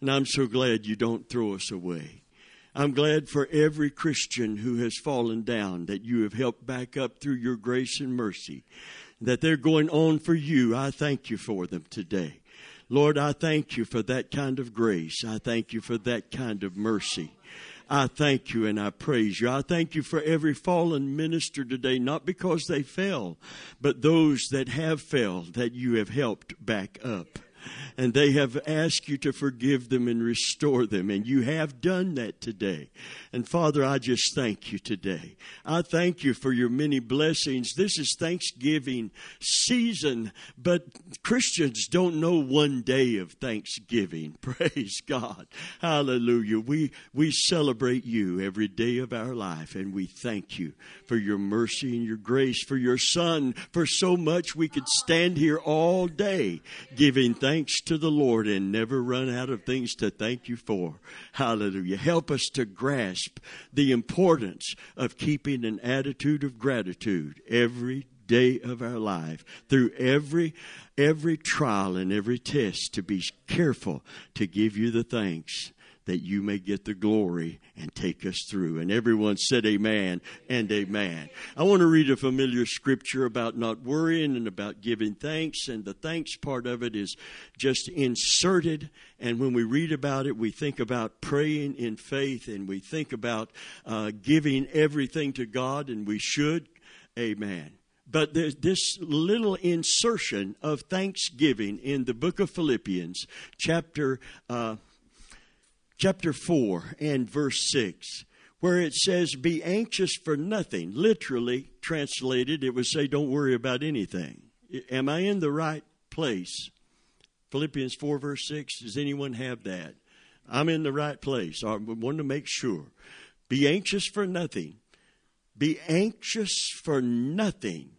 And I'm so glad you don't throw us away. I'm glad for every Christian who has fallen down that you have helped back up through your grace and mercy, that they're going on for you. I thank you for them today. Lord, I thank you for that kind of grace. I thank you for that kind of mercy. I thank you and I praise you. I thank you for every fallen minister today, not because they fell, but those that have fell that you have helped back up and they have asked you to forgive them and restore them. And you have done that today. And Father, I just thank you today. I thank you for your many blessings. This is Thanksgiving season, but Christians don't know one day of Thanksgiving. Praise God. Hallelujah. We, we celebrate you every day of our life, and we thank you for your mercy and your grace, for your Son, for so much we could stand here all day giving thanks to the Lord and never run out of things to thank you for. Hallelujah. Help us to grasp the importance of keeping an attitude of gratitude every day of our life through every every trial and every test to be careful to give you the thanks that you may get the glory and take us through. And everyone said amen and amen. I want to read a familiar scripture about not worrying and about giving thanks. And the thanks part of it is just inserted. And when we read about it, we think about praying in faith and we think about uh, giving everything to God, and we should. Amen. But there's this little insertion of thanksgiving in the book of Philippians, chapter uh, chapter 4 and verse 6, where it says, Be anxious for nothing. Literally translated, it would say, Don't worry about anything. Am I in the right place? Philippians 4, verse 6. Does anyone have that? I'm in the right place. I want to make sure. Be anxious for nothing. Be anxious for nothing,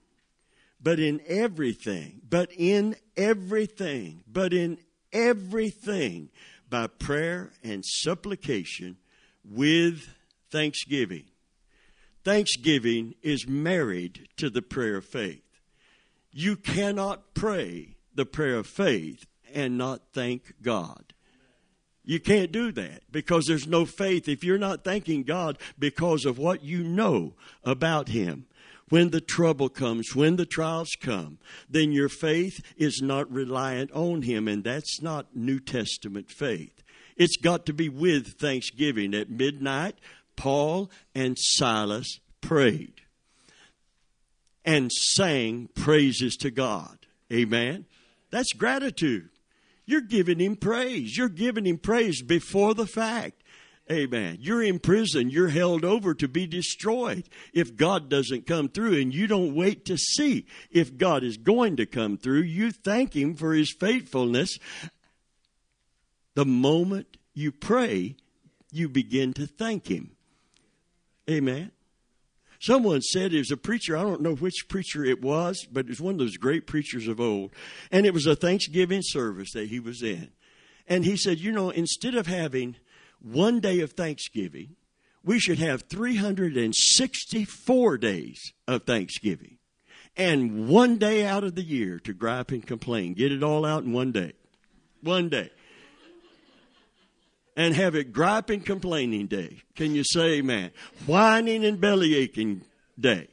but in everything, but in everything, but in everything by prayer and supplication with thanksgiving. Thanksgiving is married to the prayer of faith. You cannot pray the prayer of faith and not thank God. You can't do that because there's no faith if you're not thanking God because of what you know about Him when the trouble comes, when the trials come, then your faith is not reliant on Him, and that's not New Testament faith. It's got to be with thanksgiving. At midnight, Paul and Silas prayed and sang praises to God. Amen. That's gratitude. You're giving him praise. You're giving him praise before the fact. Amen. You're in prison. You're held over to be destroyed if God doesn't come through and you don't wait to see if God is going to come through. You thank Him for His faithfulness. The moment you pray, you begin to thank Him. Amen. Someone said it was a preacher, I don't know which preacher it was, but it was one of those great preachers of old. And it was a Thanksgiving service that he was in. And he said, you know, instead of having one day of Thanksgiving, we should have 364 days of Thanksgiving and one day out of the year to gripe and complain. Get it all out in one day. One day. And have it gripe and complaining day. Can you say amen? Whining and belly aching day.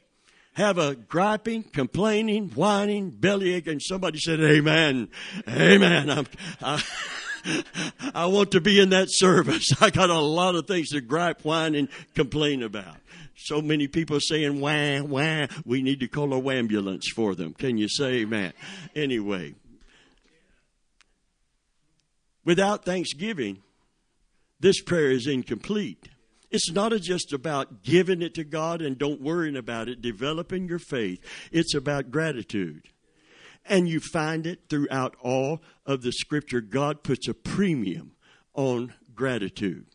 Have a griping, complaining, whining, belly aching. Somebody said amen. Amen. I'm, I, I want to be in that service. I got a lot of things to gripe, whine, and complain about. So many people saying wah, wah. We need to call a ambulance for them. Can you say amen? Anyway, without thanksgiving, this prayer is incomplete. It's not just about giving it to God and don't worrying about it, developing your faith. It's about gratitude. And you find it throughout all of the scripture. God puts a premium on gratitude.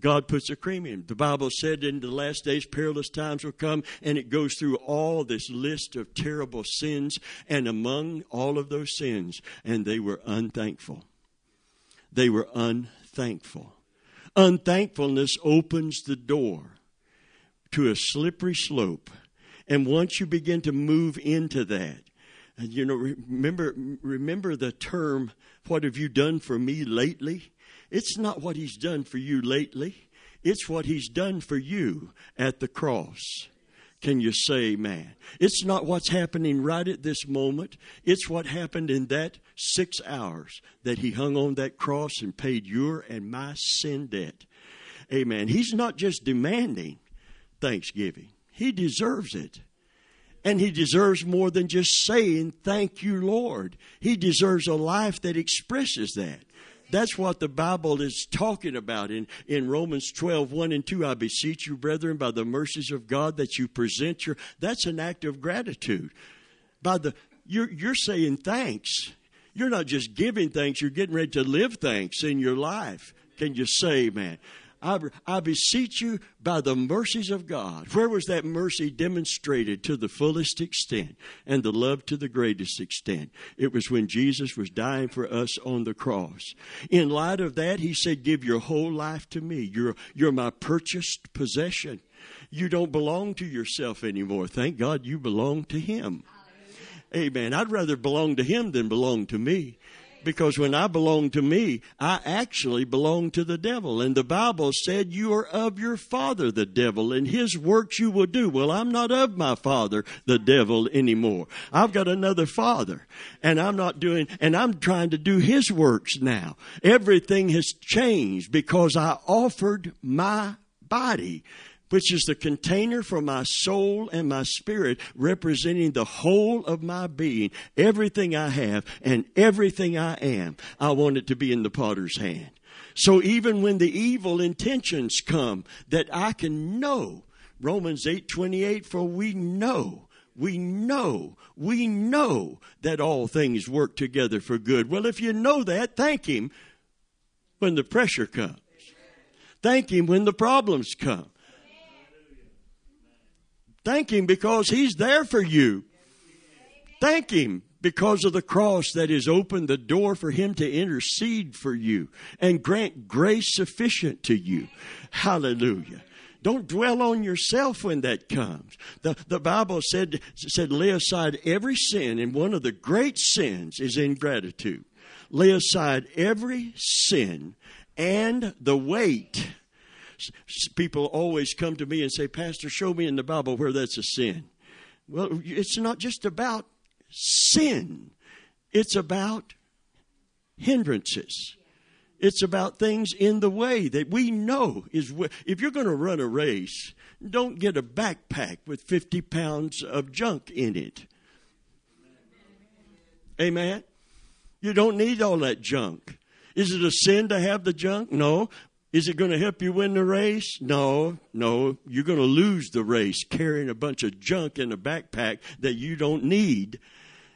God puts a premium. The Bible said in the last days perilous times will come, and it goes through all this list of terrible sins, and among all of those sins, and they were unthankful. They were unthankful. Unthankfulness opens the door to a slippery slope. And once you begin to move into that, And you know, remember, remember the term, what have you done for me lately? It's not what he's done for you lately. It's what he's done for you at the cross. Can you say amen? It's not what's happening right at this moment. It's what happened in that six hours that he hung on that cross and paid your and my sin debt. Amen. He's not just demanding thanksgiving, he deserves it. And he deserves more than just saying, Thank you, Lord. He deserves a life that expresses that. That's what the Bible is talking about in, in Romans 12, 1 and 2. I beseech you, brethren, by the mercies of God, that you present your, that's an act of gratitude. By the, you're, you're saying thanks. You're not just giving thanks, you're getting ready to live thanks in your life. Can you say, man? I, I beseech you by the mercies of God. Where was that mercy demonstrated to the fullest extent and the love to the greatest extent? It was when Jesus was dying for us on the cross. In light of that, he said, Give your whole life to me. You're, you're my purchased possession. You don't belong to yourself anymore. Thank God you belong to him. Amen. I'd rather belong to him than belong to me because when I belong to me, I actually belong to the devil. And the Bible said, You are of your father, the devil, and his works you will do. Well, I'm not of my father, the devil, anymore. I've got another father, and I'm not doing, and I'm trying to do his works now. Everything has changed because I offered my body which is the container for my soul and my spirit, representing the whole of my being, everything I have and everything I am. I want it to be in the potter's hand. So even when the evil intentions come, that I can know, Romans 8:28 for we know we know, we know that all things work together for good. Well, if you know that, thank Him when the pressure comes. Thank Him when the problems come. Thank Him because He's there for you. Thank Him because of the cross that has opened the door for Him to intercede for you and grant grace sufficient to you. Hallelujah. Don't dwell on yourself when that comes. The, the Bible said, said, lay aside every sin, and one of the great sins is ingratitude. Lay aside every sin and the weight people always come to me and say, Pastor, show me in the Bible where that's a sin. Well, it's not just about sin, it's about hindrances. It's about things in the way that we know is. If you're going to run a race, don't get a backpack with 50 pounds of junk in it. Amen. You don't need all that junk. Is it a sin to have the junk? No. Is it going to help you win the race? No, no. You're going to lose the race carrying a bunch of junk in a backpack that you don't need.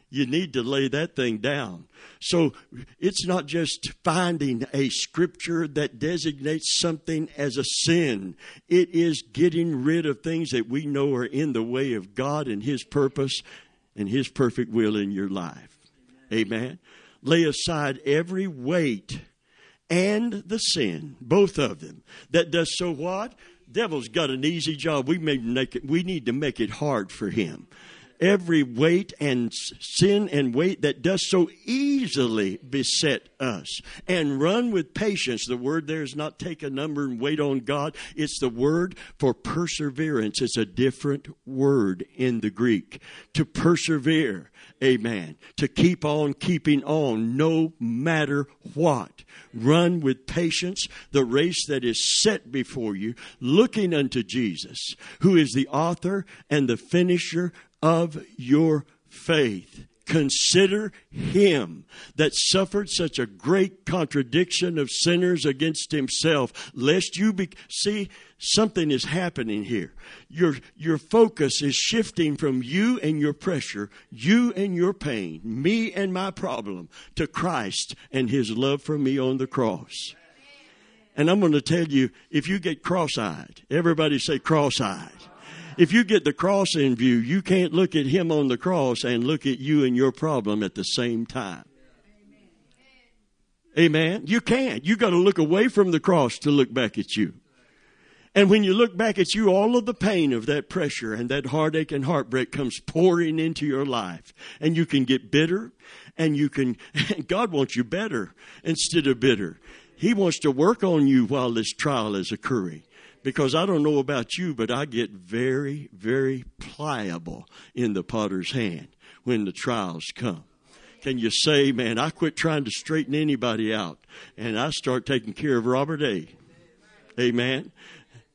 You need to lay that thing down. So it's not just finding a scripture that designates something as a sin. It is getting rid of things that we know are in the way of God and His purpose and His perfect will in your life. Amen. Amen. Lay aside every weight and the sin, both of them. That does so what? Devil's got an easy job. We may make it, we need to make it hard for him. Every weight and sin and weight that does so easily beset us and run with patience. The word there is not take a number and wait on God. It's the word for perseverance. It's a different word in the Greek. To persevere. Amen. To keep on keeping on no matter what. Run with patience the race that is set before you, looking unto Jesus, who is the author and the finisher of your faith. Consider him that suffered such a great contradiction of sinners against himself, lest you be. See, something is happening here. Your, your focus is shifting from you and your pressure, you and your pain, me and my problem, to Christ and his love for me on the cross. And I'm going to tell you if you get cross eyed, everybody say cross eyed if you get the cross in view, you can't look at him on the cross and look at you and your problem at the same time. Amen. You can't. You got to look away from the cross to look back at you. And when you look back at you, all of the pain of that pressure and that heartache and heartbreak comes pouring into your life. And you can get bitter and you can, God wants you better instead of bitter. He wants to work on you while this trial is occurring. Because I don't know about you, but I get very, very pliable in the potter's hand when the trials come. Can you say, man, I quit trying to straighten anybody out and I start taking care of Robert A. Amen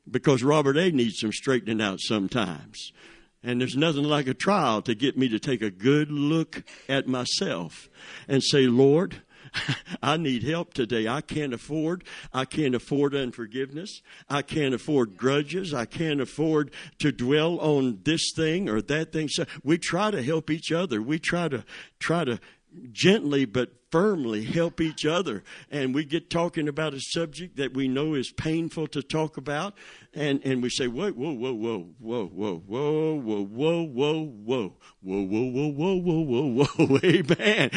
because Robert A. needs some straightening out sometimes. And there's nothing like a trial to get me to take a good look at myself and say, Lord, I need help today. I can't afford, I can't afford unforgiveness. I can't afford grudges. I can't afford to dwell on this thing or that thing. So we try to help each other. We try to, try to gently but firmly help each other. And we get talking about a subject that we know is painful to talk about. And, and we say, whoa, whoa, whoa, whoa, whoa, whoa, whoa, whoa, whoa, whoa, whoa, whoa, whoa, whoa, whoa, whoa, whoa, amen.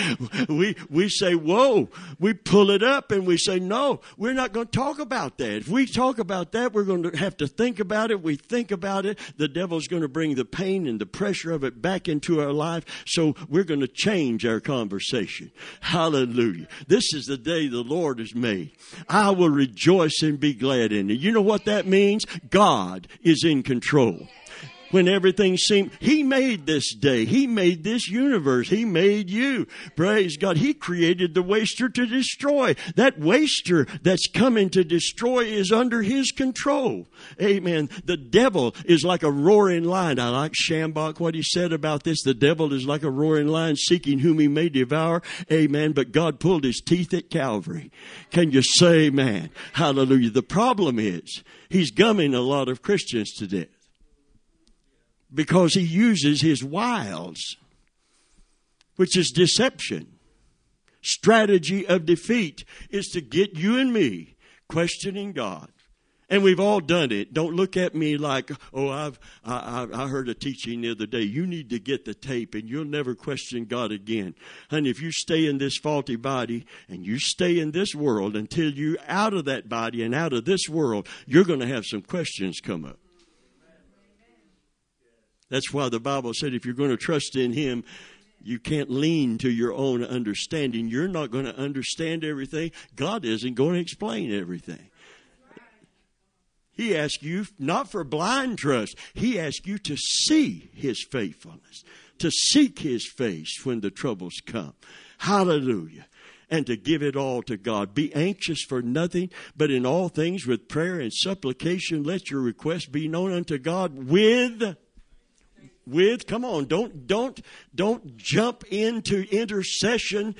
We, we say, whoa, we pull it up and we say, no, we're not going to talk about that. If we talk about that, we're going to have to think about it. We think about it. The devil's going to bring the pain and the pressure of it back into our life. So we're going to change our conversation. Hallelujah. This is the day the Lord has made. I will rejoice and be glad in it. You know what that means? God is in control when everything seemed, He made this day. He made this universe. He made you. Praise God. He created the waster to destroy. That waster that's coming to destroy is under His control. Amen. The devil is like a roaring lion. I like Schambach, what he said about this. The devil is like a roaring lion seeking whom he may devour. Amen. But God pulled his teeth at Calvary. Can you say, man? Hallelujah. The problem is, he's gumming a lot of Christians to death because he uses his wiles, which is deception. Strategy of defeat is to get you and me questioning God. And we've all done it. Don't look at me like, oh, I've, I, I heard a teaching the other day. You need to get the tape and you'll never question God again. Honey, if you stay in this faulty body and you stay in this world until you're out of that body and out of this world, you're going to have some questions come up. That's why the Bible said if you're going to trust in Him, you can't lean to your own understanding. You're not going to understand everything. God isn't going to explain everything. He asks you not for blind trust. He asks you to see His faithfulness, to seek His face when the troubles come. Hallelujah. And to give it all to God. Be anxious for nothing, but in all things with prayer and supplication, let your request be known unto God with with come on don't don't don't jump into intercession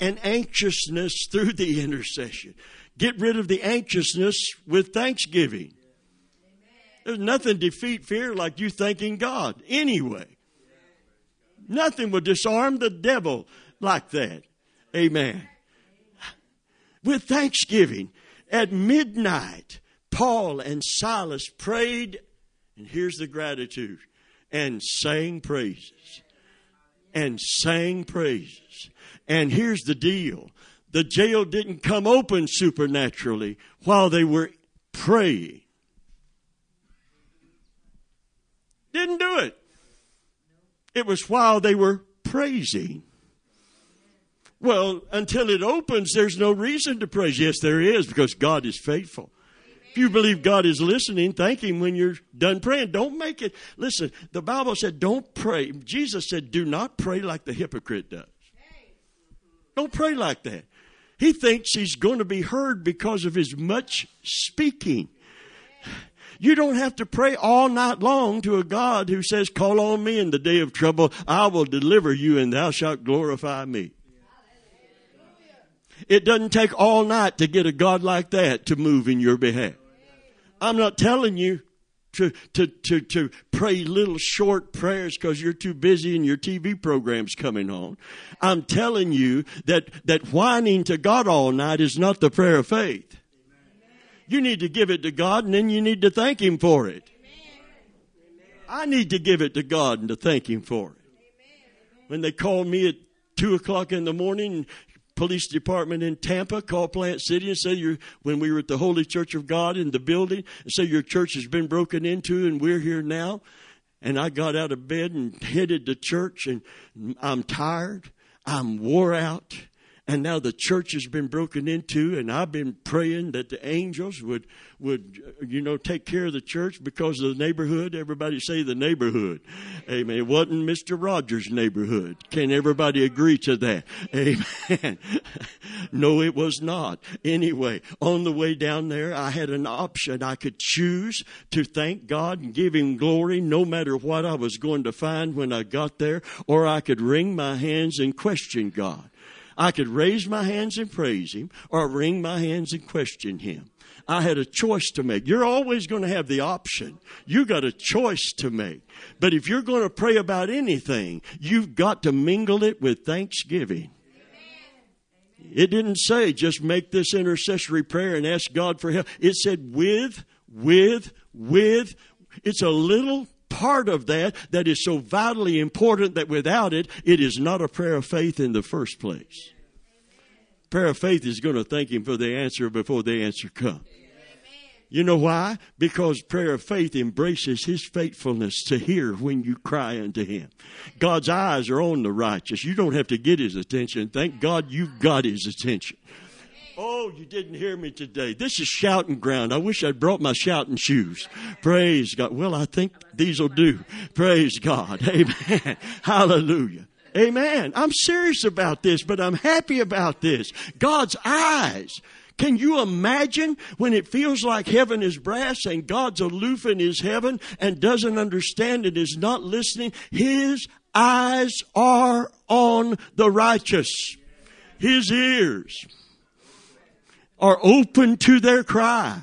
and anxiousness through the intercession. Get rid of the anxiousness with thanksgiving. There's nothing defeat fear like you thanking god anyway. Nothing will disarm the devil like that. Amen. With thanksgiving at midnight paul and silas prayed and here's the gratitude and sang praises. And sang praises. And here's the deal the jail didn't come open supernaturally while they were praying. Didn't do it. It was while they were praising. Well, until it opens, there's no reason to praise. Yes, there is because God is faithful. If you believe God is listening, thank Him when you're done praying. Don't make it. Listen, the Bible said, don't pray. Jesus said, do not pray like the hypocrite does. Don't pray like that. He thinks he's going to be heard because of his much speaking. You don't have to pray all night long to a God who says, Call on me in the day of trouble. I will deliver you and thou shalt glorify me. It doesn't take all night to get a God like that to move in your behalf. I'm not telling you to, to, to, to pray little short prayers because you're too busy and your TV program's coming on. I'm telling you that, that whining to God all night is not the prayer of faith. You need to give it to God and then you need to thank Him for it. I need to give it to God and to thank Him for it. When they call me at two o'clock in the morning police department in Tampa, call Plant City and say you're, when we were at the Holy Church of God in the building, and say your church has been broken into and we're here now. And I got out of bed and headed to church and I'm tired. I'm wore out. And now the church has been broken into, and I've been praying that the angels would, would, you know, take care of the church because of the neighborhood. Everybody say the neighborhood. Amen. It wasn't Mr. Rogers' neighborhood. Can everybody agree to that? Amen. no, it was not. Anyway, on the way down there, I had an option. I could choose to thank God and give Him glory no matter what I was going to find when I got there, or I could wring my hands and question God. I could raise my hands and praise Him or wring my hands and question Him. I had a choice to make. You're always going to have the option. You got a choice to make. But if you're going to pray about anything, you've got to mingle it with thanksgiving. It didn't say just make this intercessory prayer and ask God for help. It said with, with, with. It's a little part of that that is so vitally important that without it, it is not a prayer of faith in the first place. Prayer of faith is going to thank Him for the answer before the answer comes. You know why? Because prayer of faith embraces His faithfulness to hear when you cry unto Him. God's eyes are on the righteous. You don't have to get His attention. Thank God you've got His attention. Oh, you didn't hear me today. This is shouting ground. I wish I'd brought my shouting shoes. Praise God. Well, I think these will do. Praise God. Amen. Hallelujah. Amen. I'm serious about this, but I'm happy about this. God's eyes. Can you imagine when it feels like heaven is brass and God's aloof in his heaven and doesn't understand and is not listening? His eyes are on the righteous. His ears are open to their cry.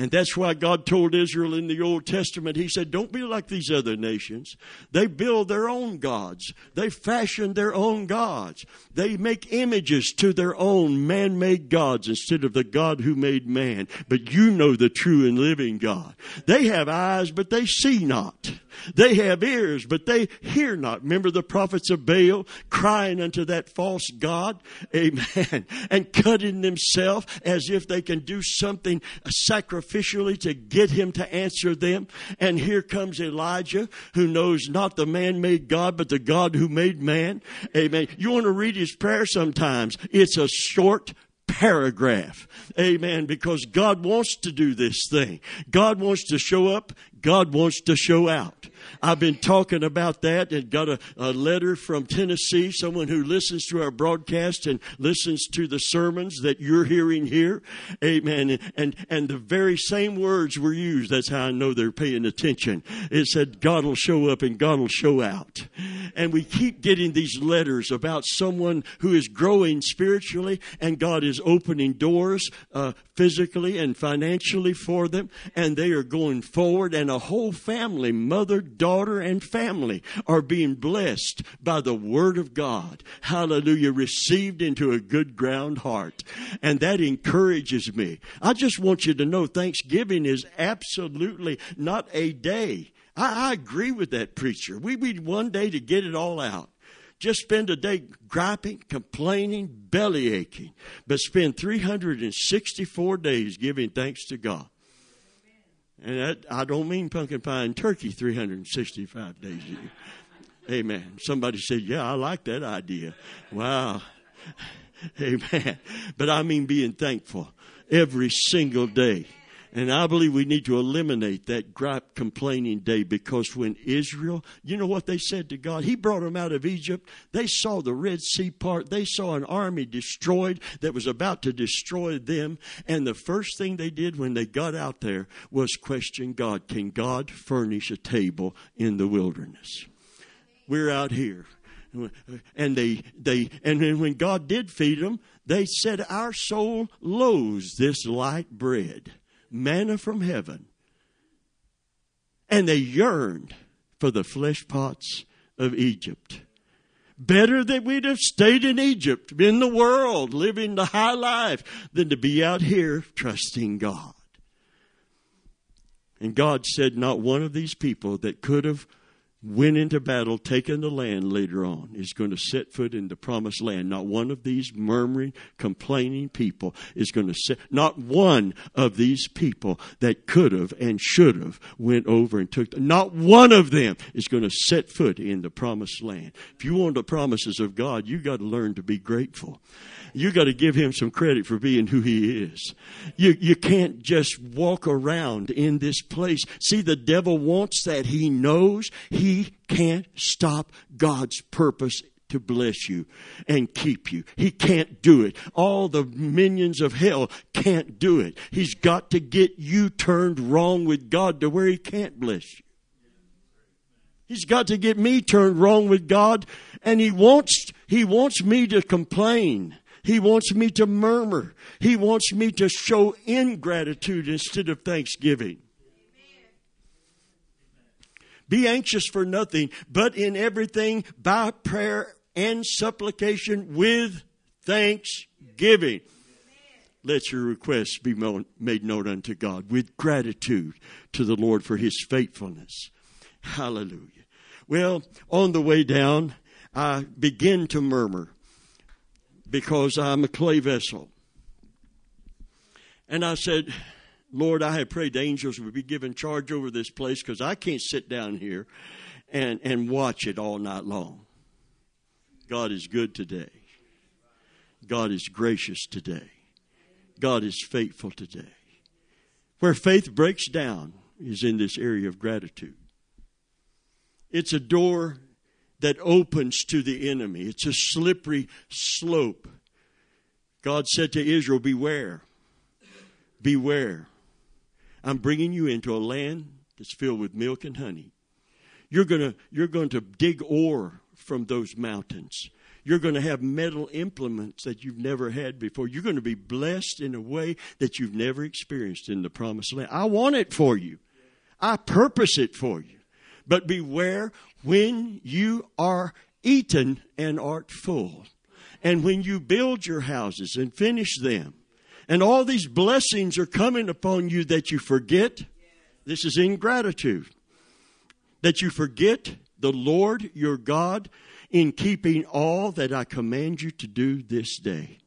And that's why God told Israel in the Old Testament, He said, Don't be like these other nations. They build their own gods. They fashion their own gods. They make images to their own man made gods instead of the God who made man. But you know the true and living God. They have eyes, but they see not. They have ears, but they hear not. Remember the prophets of Baal crying unto that false God? Amen. And cutting themselves as if they can do something sacrificially to get him to answer them. And here comes Elijah, who knows not the man made God, but the God who made man. Amen. You want to read his prayer sometimes. It's a short paragraph. Amen. Because God wants to do this thing. God wants to show up. God wants to show out. I've been talking about that and got a, a, letter from Tennessee, someone who listens to our broadcast and listens to the sermons that you're hearing here. Amen. And, and the very same words were used. That's how I know they're paying attention. It said, God will show up and God will show out. And we keep getting these letters about someone who is growing spiritually and God is opening doors uh, physically and financially for them and they are going forward and a whole family, mother, daughter, and family are being blessed by the Word of God. Hallelujah. Received into a good ground heart. And that encourages me. I just want you to know Thanksgiving is absolutely not a day. I, I agree with that preacher. We need one day to get it all out just spend a day griping, complaining, belly aching, but spend 364 days giving thanks to God. And that, I don't mean pumpkin pie and turkey 365 days a year. Amen. Somebody said, Yeah, I like that idea. Wow. Amen. But I mean being thankful every single day. And I believe we need to eliminate that gripe complaining day because when Israel, you know what they said to God? He brought them out of Egypt. They saw the Red Sea part. They saw an army destroyed that was about to destroy them. And the first thing they did when they got out there was question God. Can God furnish a table in the wilderness? We're out here. And they, they, and then when God did feed them, they said, Our soul loathes this light bread manna from heaven. And they yearned for the flesh pots of Egypt. Better that we'd have stayed in Egypt, in the world, living the high life, than to be out here trusting God. And God said, Not one of these people that could have went into battle, taken the land later on, is going to set foot in the promised land. Not one of these murmuring, complaining people is going to set, not one of these people that could have and should have went over and took, not one of them is going to set foot in the promised land. If you want the promises of God, you got to learn to be grateful you got to give him some credit for being who he is. You, you can't just walk around in this place. See, the devil wants that. He knows he can't stop God's purpose to bless you and keep you. He can't do it. All the minions of hell can't do it. He's got to get you turned wrong with God to where he can't bless you. He's got to get me turned wrong with God and he wants he wants me to complain. He wants me to murmur. He wants me to show ingratitude instead of thanksgiving. Be anxious for nothing, but in everything by prayer and supplication with thanksgiving. Let your requests be made known unto God with gratitude to the Lord for his faithfulness. Hallelujah. Well, on the way down, I begin to murmur because I'm a clay vessel. And I said, Lord, I have prayed the angels would be given charge over this place because I can't sit down here and, and watch it all night long. God is good today. God is gracious today. God is faithful today. Where faith breaks down is in this area of gratitude. It's a door that opens to the enemy. It's a slippery slope. God said to Israel, Beware. Beware. I'm bringing you into a land that's filled with milk and honey. You're to, you're going to dig ore from those mountains. You're going to have metal implements that you've never had before. You're going to be blessed in a way that you've never experienced in the promised land. I want it for you. I purpose it for you. But beware when you are eaten and art full. And when you build your houses and finish them, and all these blessings are coming upon you that you forget, this is ingratitude, that you forget the Lord your God in keeping all that I command you to do this day.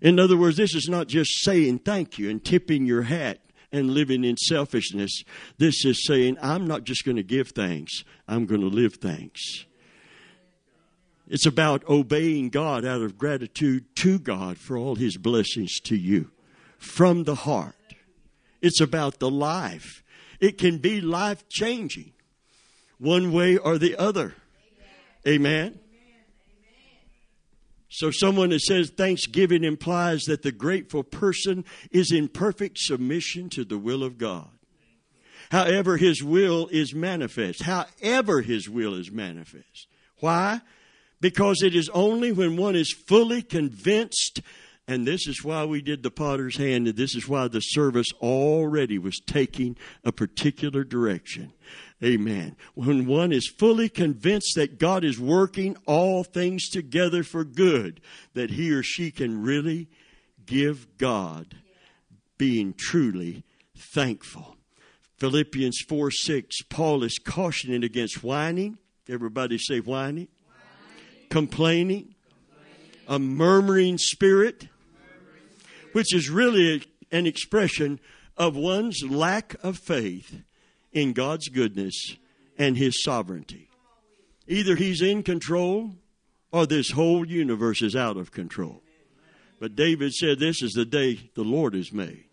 In other words, this is not just saying thank you and tipping your hat and living in selfishness. This is saying, I'm not just going to give thanks, I'm going to live thanks. It's about obeying God out of gratitude to God for all his blessings to you from the heart. It's about the life. It can be life changing one way or the other. Amen. So, someone that says thanksgiving implies that the grateful person is in perfect submission to the will of God. However, his will is manifest. However, his will is manifest. Why? Because it is only when one is fully convinced, and this is why we did the potter's hand, and this is why the service already was taking a particular direction. Amen. When one is fully convinced that God is working all things together for good, that he or she can really give God being truly thankful. Philippians 4 6, Paul is cautioning against whining. Everybody say whining. whining. Complaining. Complaining. A murmuring spirit, murmuring spirit, which is really an expression of one's lack of faith in God's goodness and His sovereignty. Either He's in control or this whole universe is out of control. But David said, This is the day the Lord has made.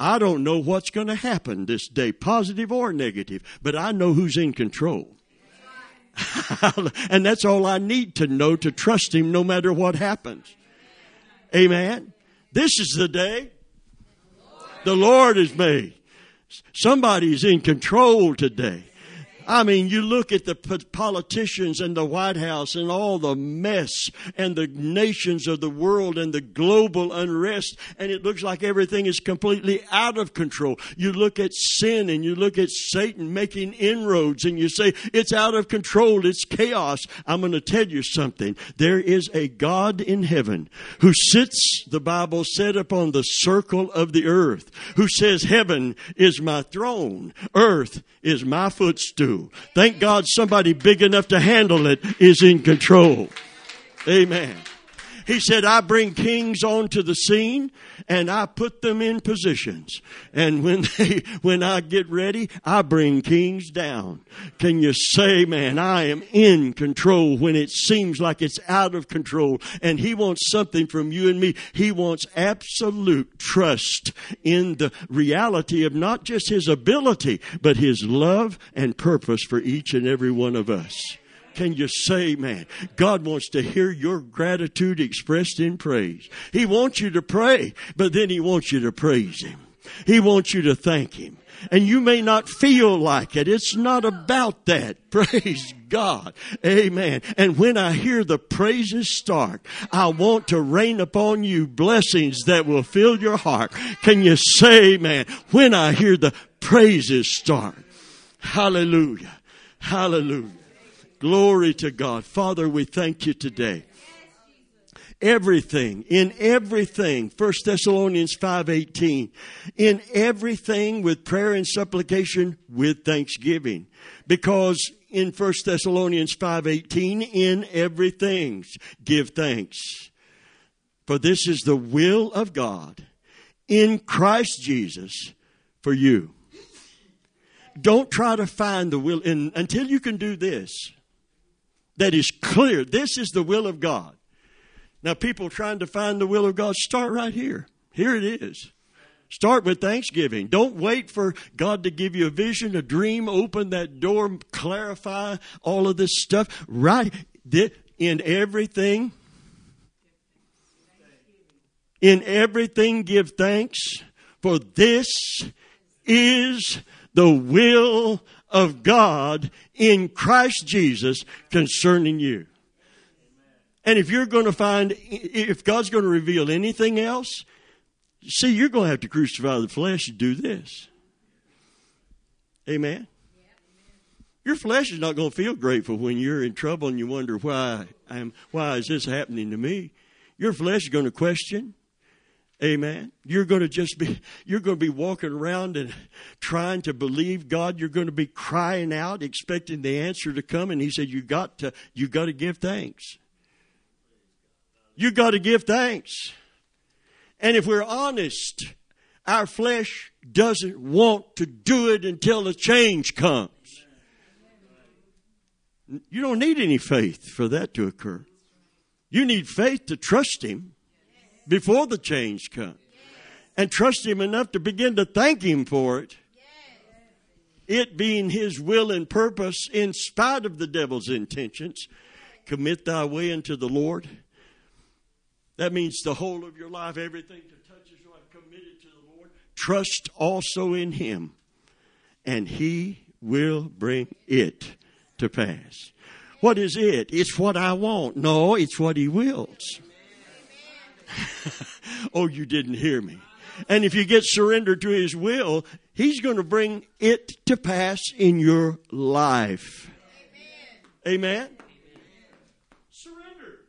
I don't know what's going to happen this day, positive or negative, but I know who's in control. and that's all I need to know to trust Him no matter what happens. Amen. This is the day the Lord has made. Somebody's in control today. I mean, you look at the politicians and the White House and all the mess and the nations of the world and the global unrest, and it looks like everything is completely out of control. You look at sin and you look at Satan making inroads and you say, it's out of control, it's chaos. I'm going to tell you something. There is a God in heaven who sits, the Bible said, upon the circle of the earth, who says, Heaven is my throne, earth is my footstool. Thank God somebody big enough to handle it is in control. Amen. He said, I bring kings onto the scene and I put them in positions. And when they, when I get ready, I bring kings down. Can you say, man, I am in control when it seems like it's out of control and he wants something from you and me. He wants absolute trust in the reality of not just his ability, but his love and purpose for each and every one of us. Can you say, man, God wants to hear your gratitude expressed in praise. He wants you to pray, but then He wants you to praise Him. He wants you to thank Him. And you may not feel like it. It's not about that. Praise God. Amen. And when I hear the praises start, I want to rain upon you blessings that will fill your heart. Can you say, man, when I hear the praises start? Hallelujah. Hallelujah. Glory to God. Father, we thank you today. Everything, in everything, 1 Thessalonians 5.18, in everything with prayer and supplication with thanksgiving. Because in 1 Thessalonians 5.18, in everything give thanks. For this is the will of God in Christ Jesus for you. Don't try to find the will in, until you can do this that is clear. This is the will of God. Now, people trying to find the will of God, start right here. Here it is. Start with thanksgiving. Don't wait for God to give you a vision, a dream, open that door, clarify all of this stuff. Right in everything, in everything give thanks, for this is the will of God in Christ Jesus concerning you. And if you're going to find, if God's going to reveal anything else, see, you're going to have to crucify the flesh and do this. Amen. Your flesh is not going to feel grateful when you're in trouble and you wonder why I'm, why is this happening to me? Your flesh is going to question. Amen. You're going to just be, you're going to be walking around and trying to believe God. You're going to be crying out, expecting the answer to come. And he said, you got to, you got to give thanks. You got to give thanks. And if we're honest, our flesh doesn't want to do it until the change comes. You don't need any faith for that to occur. You need faith to trust Him before the change comes. And trust Him enough to begin to thank Him for it. It being His will and purpose in spite of the devil's intentions. Commit thy way unto the Lord. That means the whole of your life, everything that touches your life, committed to the Lord. Trust also in Him, and He will bring it to pass. What is it? It's what I want. No, it's what He wills. oh, you didn't hear me. And if you get surrendered to His will, He's going to bring it to pass in your life. Amen. Amen? Surrender.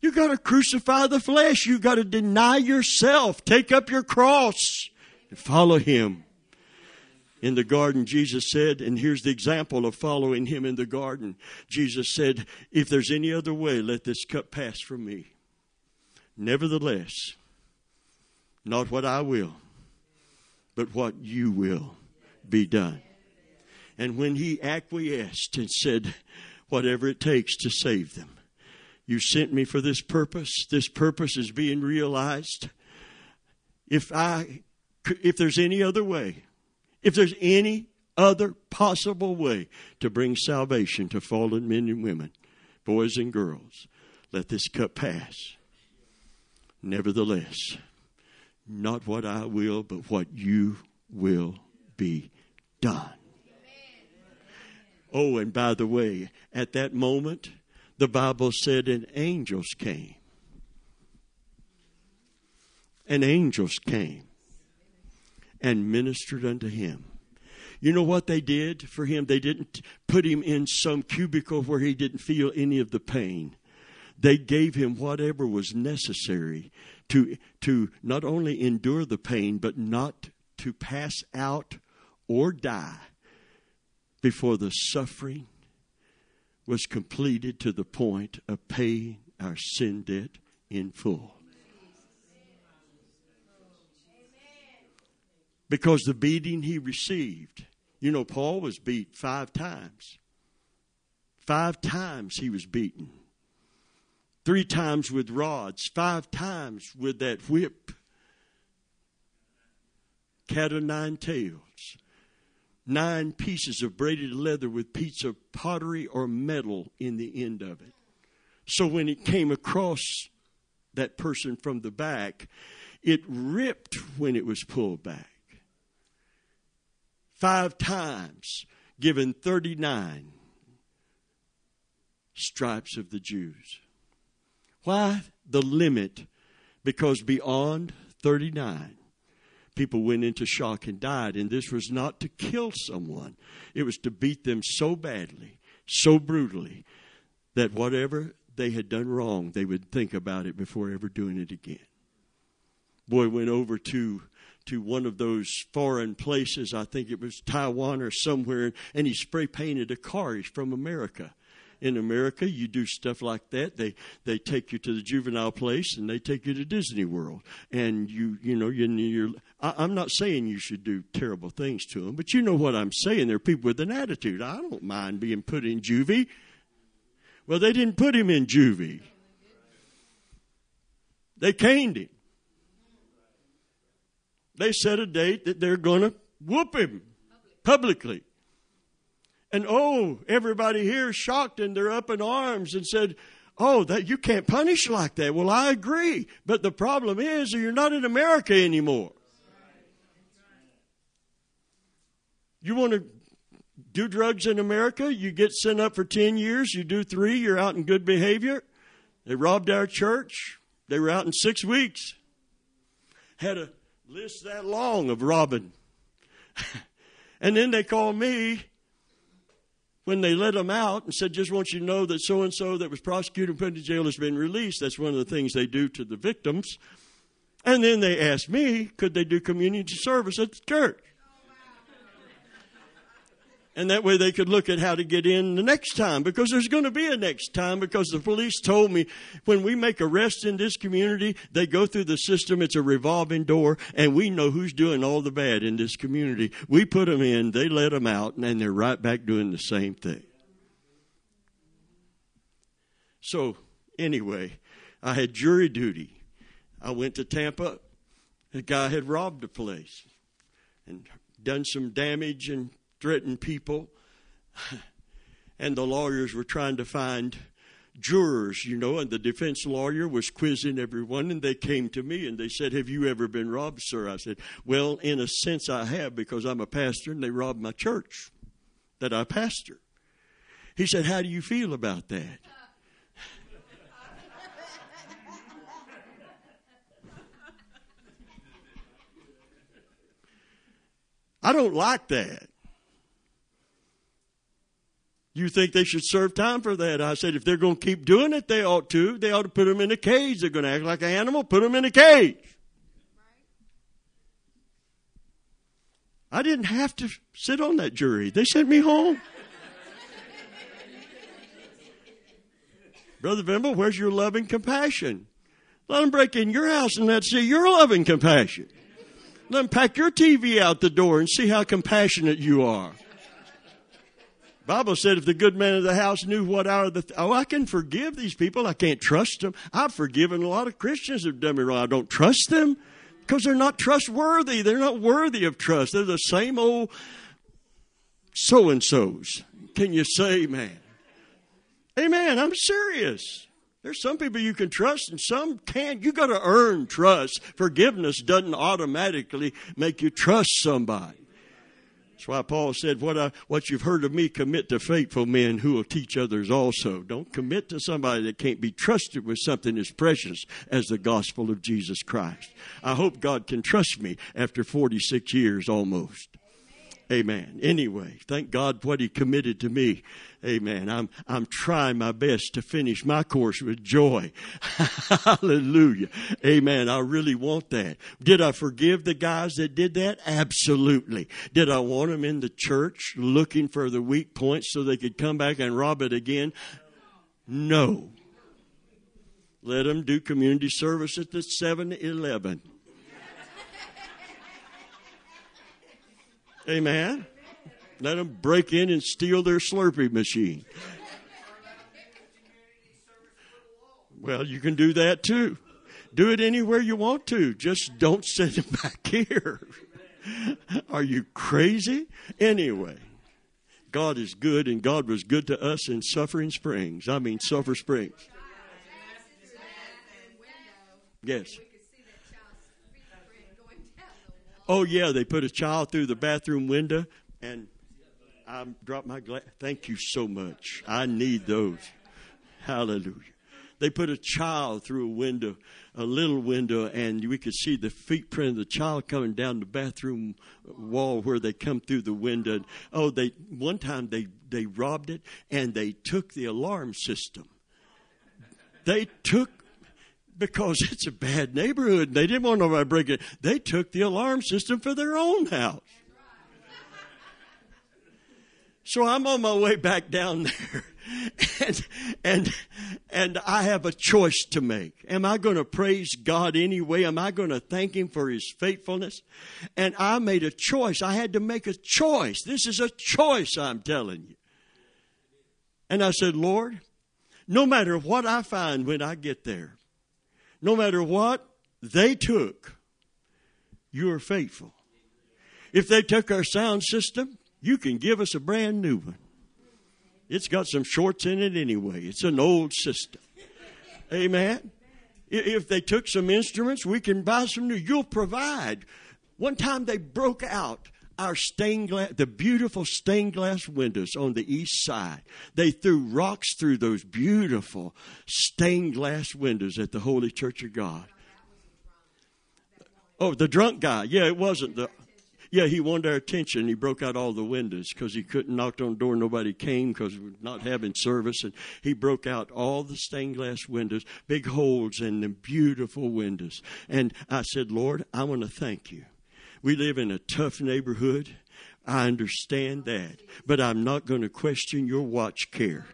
You got to crucify the flesh. You got to deny yourself. Take up your cross and follow Him. In the garden, Jesus said, and here's the example of following Him in the garden. Jesus said, If there's any other way, let this cup pass from me. Nevertheless, not what I will, but what you will be done. And when he acquiesced and said, whatever it takes to save them, you sent me for this purpose. This purpose is being realized. If I, if there's any other way, if there's any other possible way to bring salvation to fallen men and women, boys and girls, let this cup pass. Nevertheless, not what I will, but what you will be done. Oh, and by the way, at that moment, the Bible said, and angels came. And angels came and ministered unto him. You know what they did for him? They didn't put him in some cubicle where he didn't feel any of the pain. They gave him whatever was necessary to, to not only endure the pain, but not to pass out or die before the suffering was completed to the point of paying our sin debt in full. Because the beating he received, you know, Paul was beat five times. Five times he was beaten. Three times with rods, five times with that whip. Cat o' nine tails nine pieces of braided leather with pieces of pottery or metal in the end of it. So when it came across that person from the back, it ripped when it was pulled back. Five times, given 39 stripes of the Jews. Why the limit? Because beyond 39, people went into shock and died. And this was not to kill someone, it was to beat them so badly, so brutally, that whatever they had done wrong, they would think about it before ever doing it again. Boy went over to to one of those foreign places, I think it was Taiwan or somewhere, and he spray painted a car. He's from America in America, you do stuff like that. They they take you to the juvenile place and they take you to Disney World, and you you know you you're. I, I'm not saying you should do terrible things to them, but you know what I'm saying. There are people with an attitude. I don't mind being put in juvie. Well, they didn't put him in juvie. They caned him. They set a date that they're going to whoop him publicly. And oh, everybody here shocked and they're up in arms and said, Oh, that you can't punish like that. Well, I agree. But the problem is you're not in America anymore. You want to do drugs in America, you get sent up for 10 years, you do three, you're out in good behavior. They robbed our church. They were out in six weeks. Had a list that long of robbing. and then they called me when they let them out and said, just want you to know that so and so that was prosecuted and put in jail has been released. That's one of the things they do to the victims. And then they asked me, could they do community service at the church? And that way they could look at how to get in the next time. Because there's going to be a next time because the police told me when we make arrests in this community they go through the system it's a revolving door and we know who's doing all the bad in this community. We put them in they let them out and they're right back doing the same thing. So anyway i had jury duty. I went to tampa. A guy had robbed a place and done some damage and threatened people. And the lawyers were trying to find jurors, you know, and the defense lawyer was quizzing everyone, and they came to me and they said, Have you ever been robbed, sir? I said, Well, in a sense, I have because I'm a pastor and they robbed my church that I pastor. He said, How do you feel about that? I don't like that. You think they should serve time for that? I said, if they're going to keep doing it, they ought to. They ought to put them in a cage. They're going to act like an animal, put them in a cage. I didn't have to sit on that jury. They sent me home. Brother Vimble, where's your loving compassion? Let them break in your house and let's see your loving compassion. Let them pack your TV out the door and see how compassionate you are. Bible said if the good man of the house knew what hour the, th- oh, I can forgive these people. I can't trust them. I've forgiven a lot of Christians who've done me wrong. I don't trust them because they're not trustworthy. They're not worthy of trust. They're the same old so and so's. Can you say amen? Amen. I'm serious. There's some people you can trust and some can't. You got to earn trust. Forgiveness doesn't automatically make you trust somebody. That's why Paul said, what, I, what you've heard of me, commit to faithful men who will teach others also. Don't commit to somebody that can't be trusted with something as precious as the gospel of Jesus Christ. I hope God can trust me after 46 years almost. Amen. Anyway, thank God for what He committed to me. Amen. I'm, I'm trying my best to finish my course with joy. Hallelujah. Amen. I really want that. Did I forgive the guys that did that? Absolutely. Did I want them in the church looking for the weak points so they could come back and rob it again? No. Let them do community service at the 7 Eleven. Amen. Let them break in and steal their Slurpee machine. Well, you can do that too. Do it anywhere you want to. Just don't send them back here. Are you crazy? Anyway, God is good, and God was good to us in Suffering Springs. I mean, Sulphur Springs. Yes. Oh, yeah, they put a child through the bathroom window, and I dropped my glass. Thank you so much. I need those. Hallelujah. They put a child through a window, a little window, and we could see the feet print of the child coming down the bathroom wall where they come through the window. Oh, they one time they they robbed it and they took the alarm system. They took because it's a bad neighborhood. They didn't want nobody to break it. They took the alarm system for their own house. So I'm on my way back down there. And, and, and I have a choice to make. Am I going to praise God anyway? Am I going to thank Him for His faithfulness? And I made a choice. I had to make a choice. This is a choice, I'm telling you. And I said, Lord, no matter what I find when I get there, no matter what they took, you are faithful. If they took our sound system, you can give us a brand new one. It's got some shorts in it anyway. It's an old system. Amen. If they took some instruments, we can buy some new. You'll provide. One time they broke out our stained glass, the beautiful stained glass windows on the east side. They threw rocks through those beautiful stained glass windows at the Holy Church of God. Oh, the drunk guy. Yeah, it wasn't the. Yeah, he wanted our attention. He broke out all the windows because he couldn't knock on the door. Nobody came because we're not having service. And he broke out all the stained glass windows, big holes in the beautiful windows. And I said, Lord, I want to thank you. We live in a tough neighborhood. I understand that. But I'm not going to question your watch care.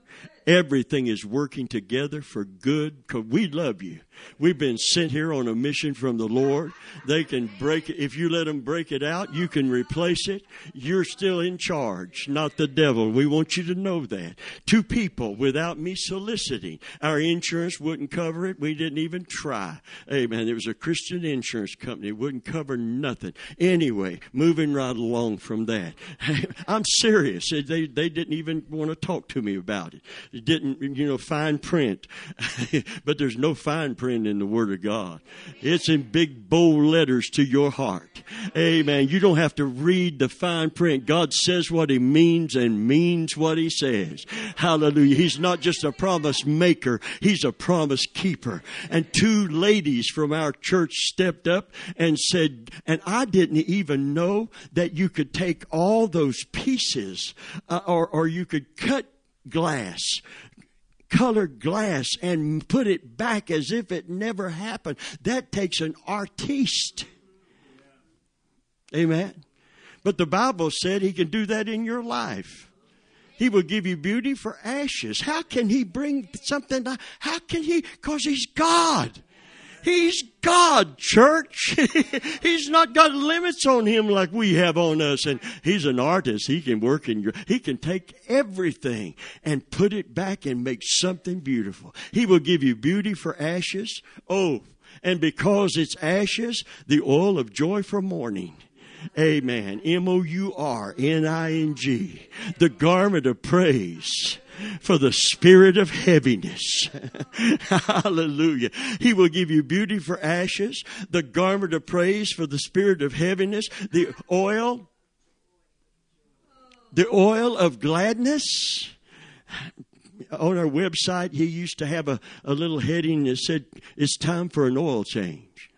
Everything is working together for good because we love you. We've been sent here on a mission from the Lord. They can break it. If you let them break it out, you can replace it. You're still in charge, not the devil. We want you to know that. Two people without me soliciting. Our insurance wouldn't cover it. We didn't even try. Amen. It was a Christian insurance company. It wouldn't cover nothing. Anyway, moving right along from that. I'm serious. They, they didn't even want to talk to me about it. Didn't, you know, fine print. but there's no fine print in the Word of God. It's in big bold letters to your heart. Amen. You don't have to read the fine print. God says what He means and means what He says. Hallelujah. He's not just a promise maker, He's a promise keeper. And two ladies from our church stepped up and said, and I didn't even know that you could take all those pieces uh, or, or you could cut glass colored glass and put it back as if it never happened. That takes an artiste. Amen. But the Bible said he can do that in your life. He will give you beauty for ashes. How can he bring something? How can he? Because he's God. He's God, church. he's not got limits on him like we have on us. And he's an artist. He can work in your, he can take everything and put it back and make something beautiful. He will give you beauty for ashes. Oh, and because it's ashes, the oil of joy for mourning. Amen. M O U R N I N G. The garment of praise for the spirit of heaviness. Hallelujah. He will give you beauty for ashes, the garment of praise for the spirit of heaviness, the oil, the oil of gladness. On our website, he used to have a, a little heading that said, It's time for an oil change.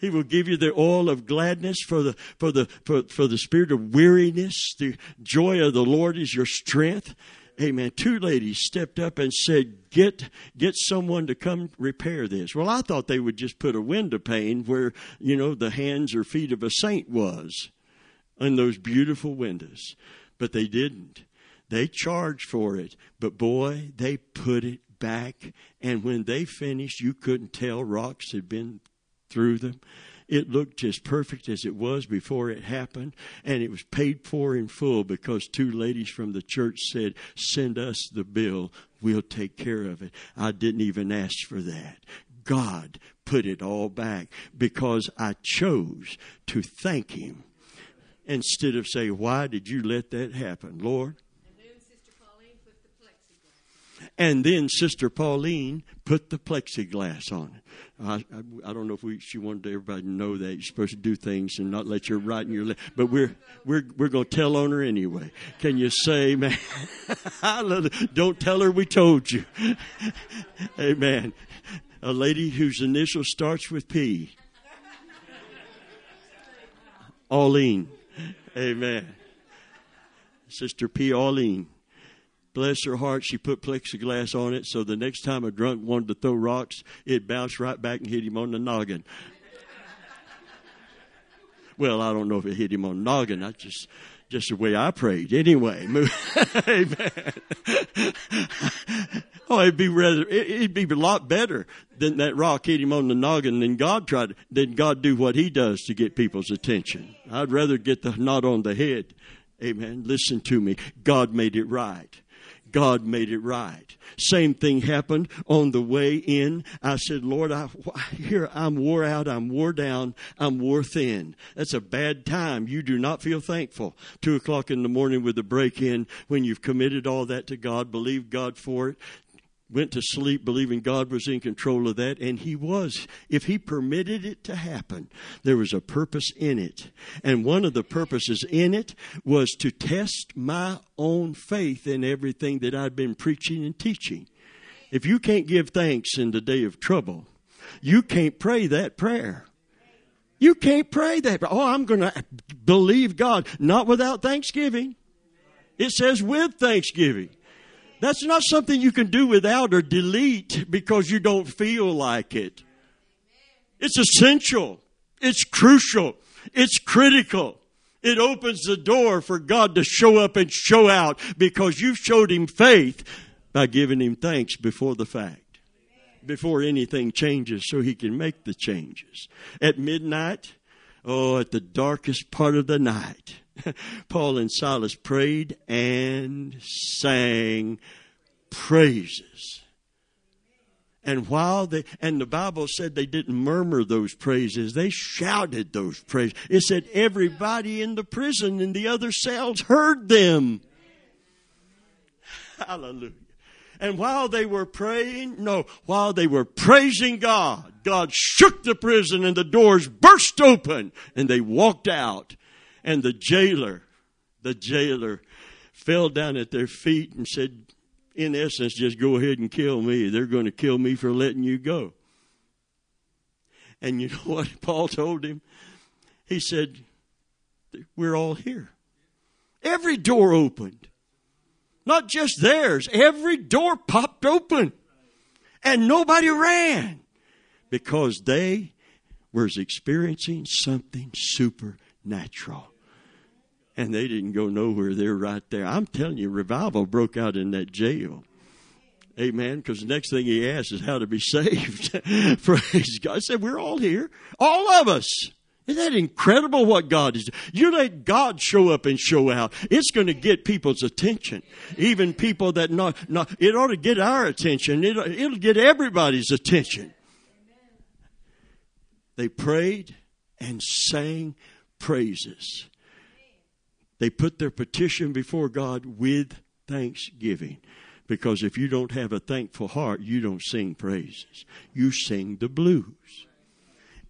He will give you the oil of gladness for the for the for, for the spirit of weariness. The joy of the Lord is your strength. Amen. Two ladies stepped up and said, "Get get someone to come repair this." Well, I thought they would just put a window pane where you know the hands or feet of a saint was, in those beautiful windows, but they didn't. They charged for it, but boy, they put it back. And when they finished, you couldn't tell rocks had been through them. It looked as perfect as it was before it happened, and it was paid for in full because two ladies from the church said, Send us the bill, we'll take care of it. I didn't even ask for that. God put it all back because I chose to thank Him instead of say, Why did you let that happen, Lord? And then Sister Pauline put the plexiglass on. I, I, I, don't know if we, she wanted everybody to know that you're supposed to do things and not let your right and your left, but we're we're we're going to tell on her anyway. Can you say, man? don't tell her we told you. Amen. A lady whose initial starts with P. Auline. Amen. Sister P. Auline. Bless her heart, she put plexiglass on it so the next time a drunk wanted to throw rocks, it bounced right back and hit him on the noggin. well, I don't know if it hit him on the noggin. That's just just the way I prayed. Anyway, amen. oh, it'd be rather, it'd be a lot better than that rock hit him on the noggin than God tried, than God do what he does to get people's attention. I'd rather get the knot on the head. Amen. Listen to me. God made it right. God made it right. Same thing happened on the way in. I said, Lord, I, here I'm wore out, I'm wore down, I'm wore thin. That's a bad time. You do not feel thankful. Two o'clock in the morning with the break in when you've committed all that to God, believe God for it, went to sleep believing God was in control of that, and He was. If He permitted it to happen, there was a purpose in it. And one of the purposes in it was to test my own faith in everything that I'd been preaching and teaching. If you can't give thanks in the day of trouble, you can't pray that prayer. You can't pray that. Oh, I'm going to believe God. Not without thanksgiving. It says with thanksgiving. That's not something you can do without or delete because you don't feel like it. It's essential. It's crucial. It's critical. It opens the door for God to show up and show out because you showed him faith by giving him thanks before the fact, before anything changes so he can make the changes. At midnight, oh, at the darkest part of the night, Paul and Silas prayed and sang praises. And while they, and the Bible said they didn't murmur those praises, they shouted those praises. It said everybody in the prison in the other cells heard them. Hallelujah. And while they were praying, no, while they were praising God, God shook the prison and the doors burst open and they walked out. And the jailer, the jailer fell down at their feet and said, in essence, just go ahead and kill me. They're going to kill me for letting you go. And you know what Paul told him? He said, We're all here. Every door opened. Not just theirs, every door popped open. And nobody ran because they was experiencing something supernatural and they didn't go nowhere. They're right there. I'm telling you, revival broke out in that jail. Amen. Because the next thing he asked is how to be saved. Praise God. I said, We're all here. All of us. Isn't that incredible what God is doing? You let God show up and show out. It's going to get people's attention. Even people that not, not it ought to get our attention. It'll, it'll get everybody's attention. They prayed and sang praises. They put their petition before God with thanksgiving. Because if you don't have a thankful heart, you don't sing praises. You sing the blues.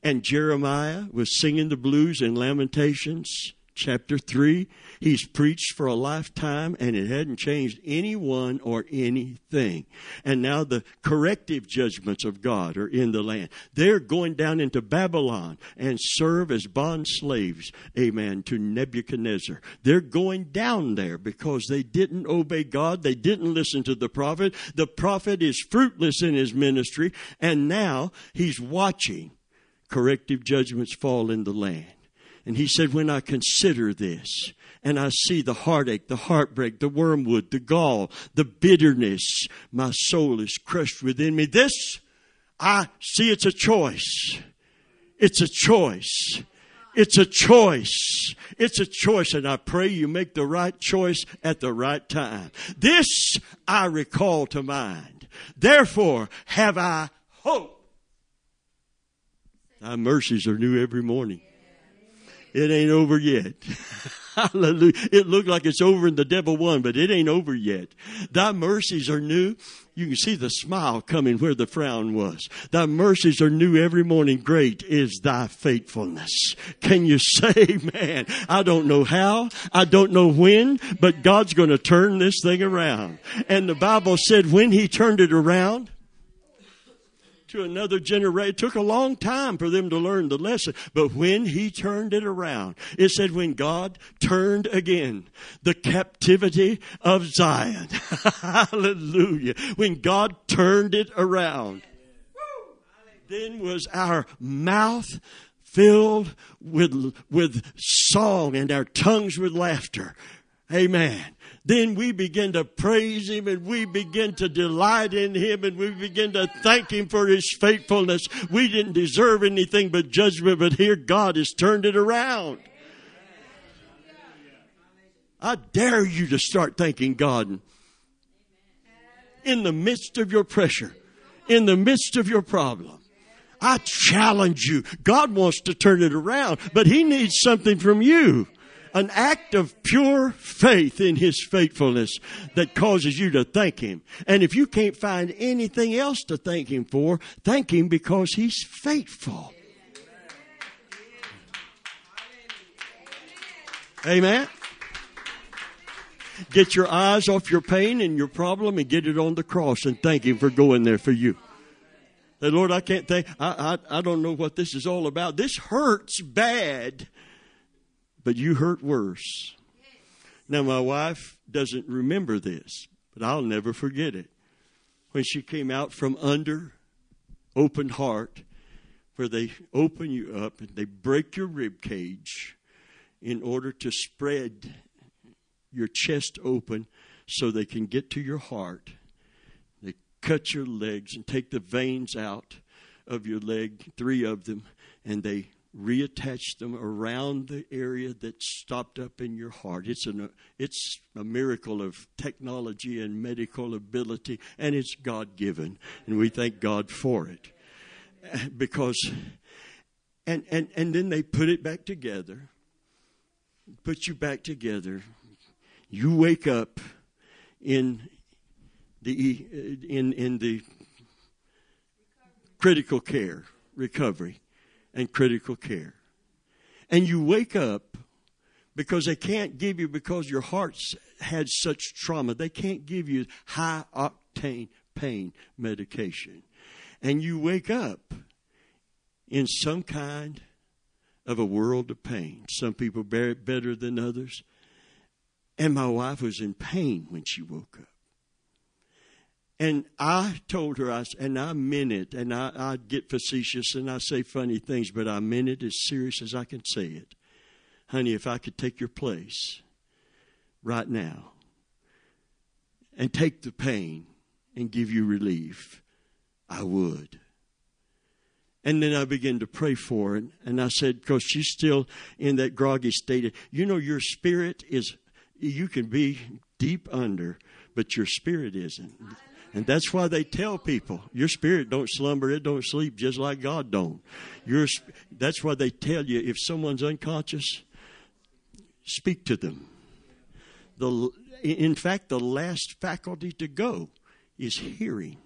And Jeremiah was singing the blues in Lamentations chapter 3. He's preached for a lifetime and it hadn't changed anyone or anything. And now the corrective judgments of God are in the land. They're going down into Babylon and serve as bond slaves, amen, to Nebuchadnezzar. They're going down there because they didn't obey God. They didn't listen to the prophet. The prophet is fruitless in his ministry and now he's watching corrective judgments fall in the land. And he said, when I consider this, and I see the heartache, the heartbreak, the wormwood, the gall, the bitterness, my soul is crushed within me. This, I see it's a choice. It's a choice. It's a choice. It's a choice, and I pray you make the right choice at the right time. This I recall to mind. Therefore have I hope. Thy mercies are new every morning. It ain't over yet. Hallelujah. It looked like it's over and the devil won, but it ain't over yet. Thy mercies are new. You can see the smile coming where the frown was. Thy mercies are new every morning. Great is thy faithfulness. Can you say, man, I don't know how, I don't know when, but God's going to turn this thing around. And the Bible said when he turned it around, to another generation. It took a long time for them to learn the lesson. But when he turned it around, it said when God turned again the captivity of Zion. Hallelujah. When God turned it around, then was our mouth filled with, with song and our tongues with laughter. Amen then we begin to praise Him and we begin to delight in Him and we begin to thank Him for His faithfulness. We didn't deserve anything but judgment, but here God has turned it around. I dare you to start thanking God in the midst of your pressure, in the midst of your problem. I challenge you. God wants to turn it around, but He needs something from you an act of pure faith in His faithfulness that causes you to thank Him. And if you can't find anything else to thank Him for, thank Him because He's faithful. Amen. Get your eyes off your pain and your problem and get it on the cross and thank Him for going there for you. Say, Lord, I can't think, I, I, I don't know what this is all about. This hurts bad but you hurt worse. Now, my wife doesn't remember this, but I'll never forget it. When she came out from under open heart, where they open you up and they break your rib cage in order to spread your chest open so they can get to your heart. They cut your legs and take the veins out of your leg, three of them, and they reattach them around the area that stopped up in your heart. It's, an, it's a miracle of technology and medical ability, and it's God given. And we thank God for it. Because, and, and, and then they put it back together, put you back together. You wake up in the, in, in the critical care recovery and critical care. And you wake up because they can't give you, because your heart's had such trauma, they can't give you high octane pain medication. And you wake up in some kind of a world of pain. Some people bear it better than others. And my wife was in pain when she woke up. And I told her, I, and I meant it, and I, I get facetious and I say funny things, but I meant it as serious as I can say it. Honey, if I could take your place right now and take the pain and give you relief, I would. And then I began to pray for it. And I said, because she's still in that groggy state. You know, your spirit is, you can be deep under, but your spirit isn't. And that's why they tell people your spirit don't slumber, it don't sleep, just like God don't. Your, that's why they tell you if someone's unconscious, speak to them. The, in fact, the last faculty to go is hearing.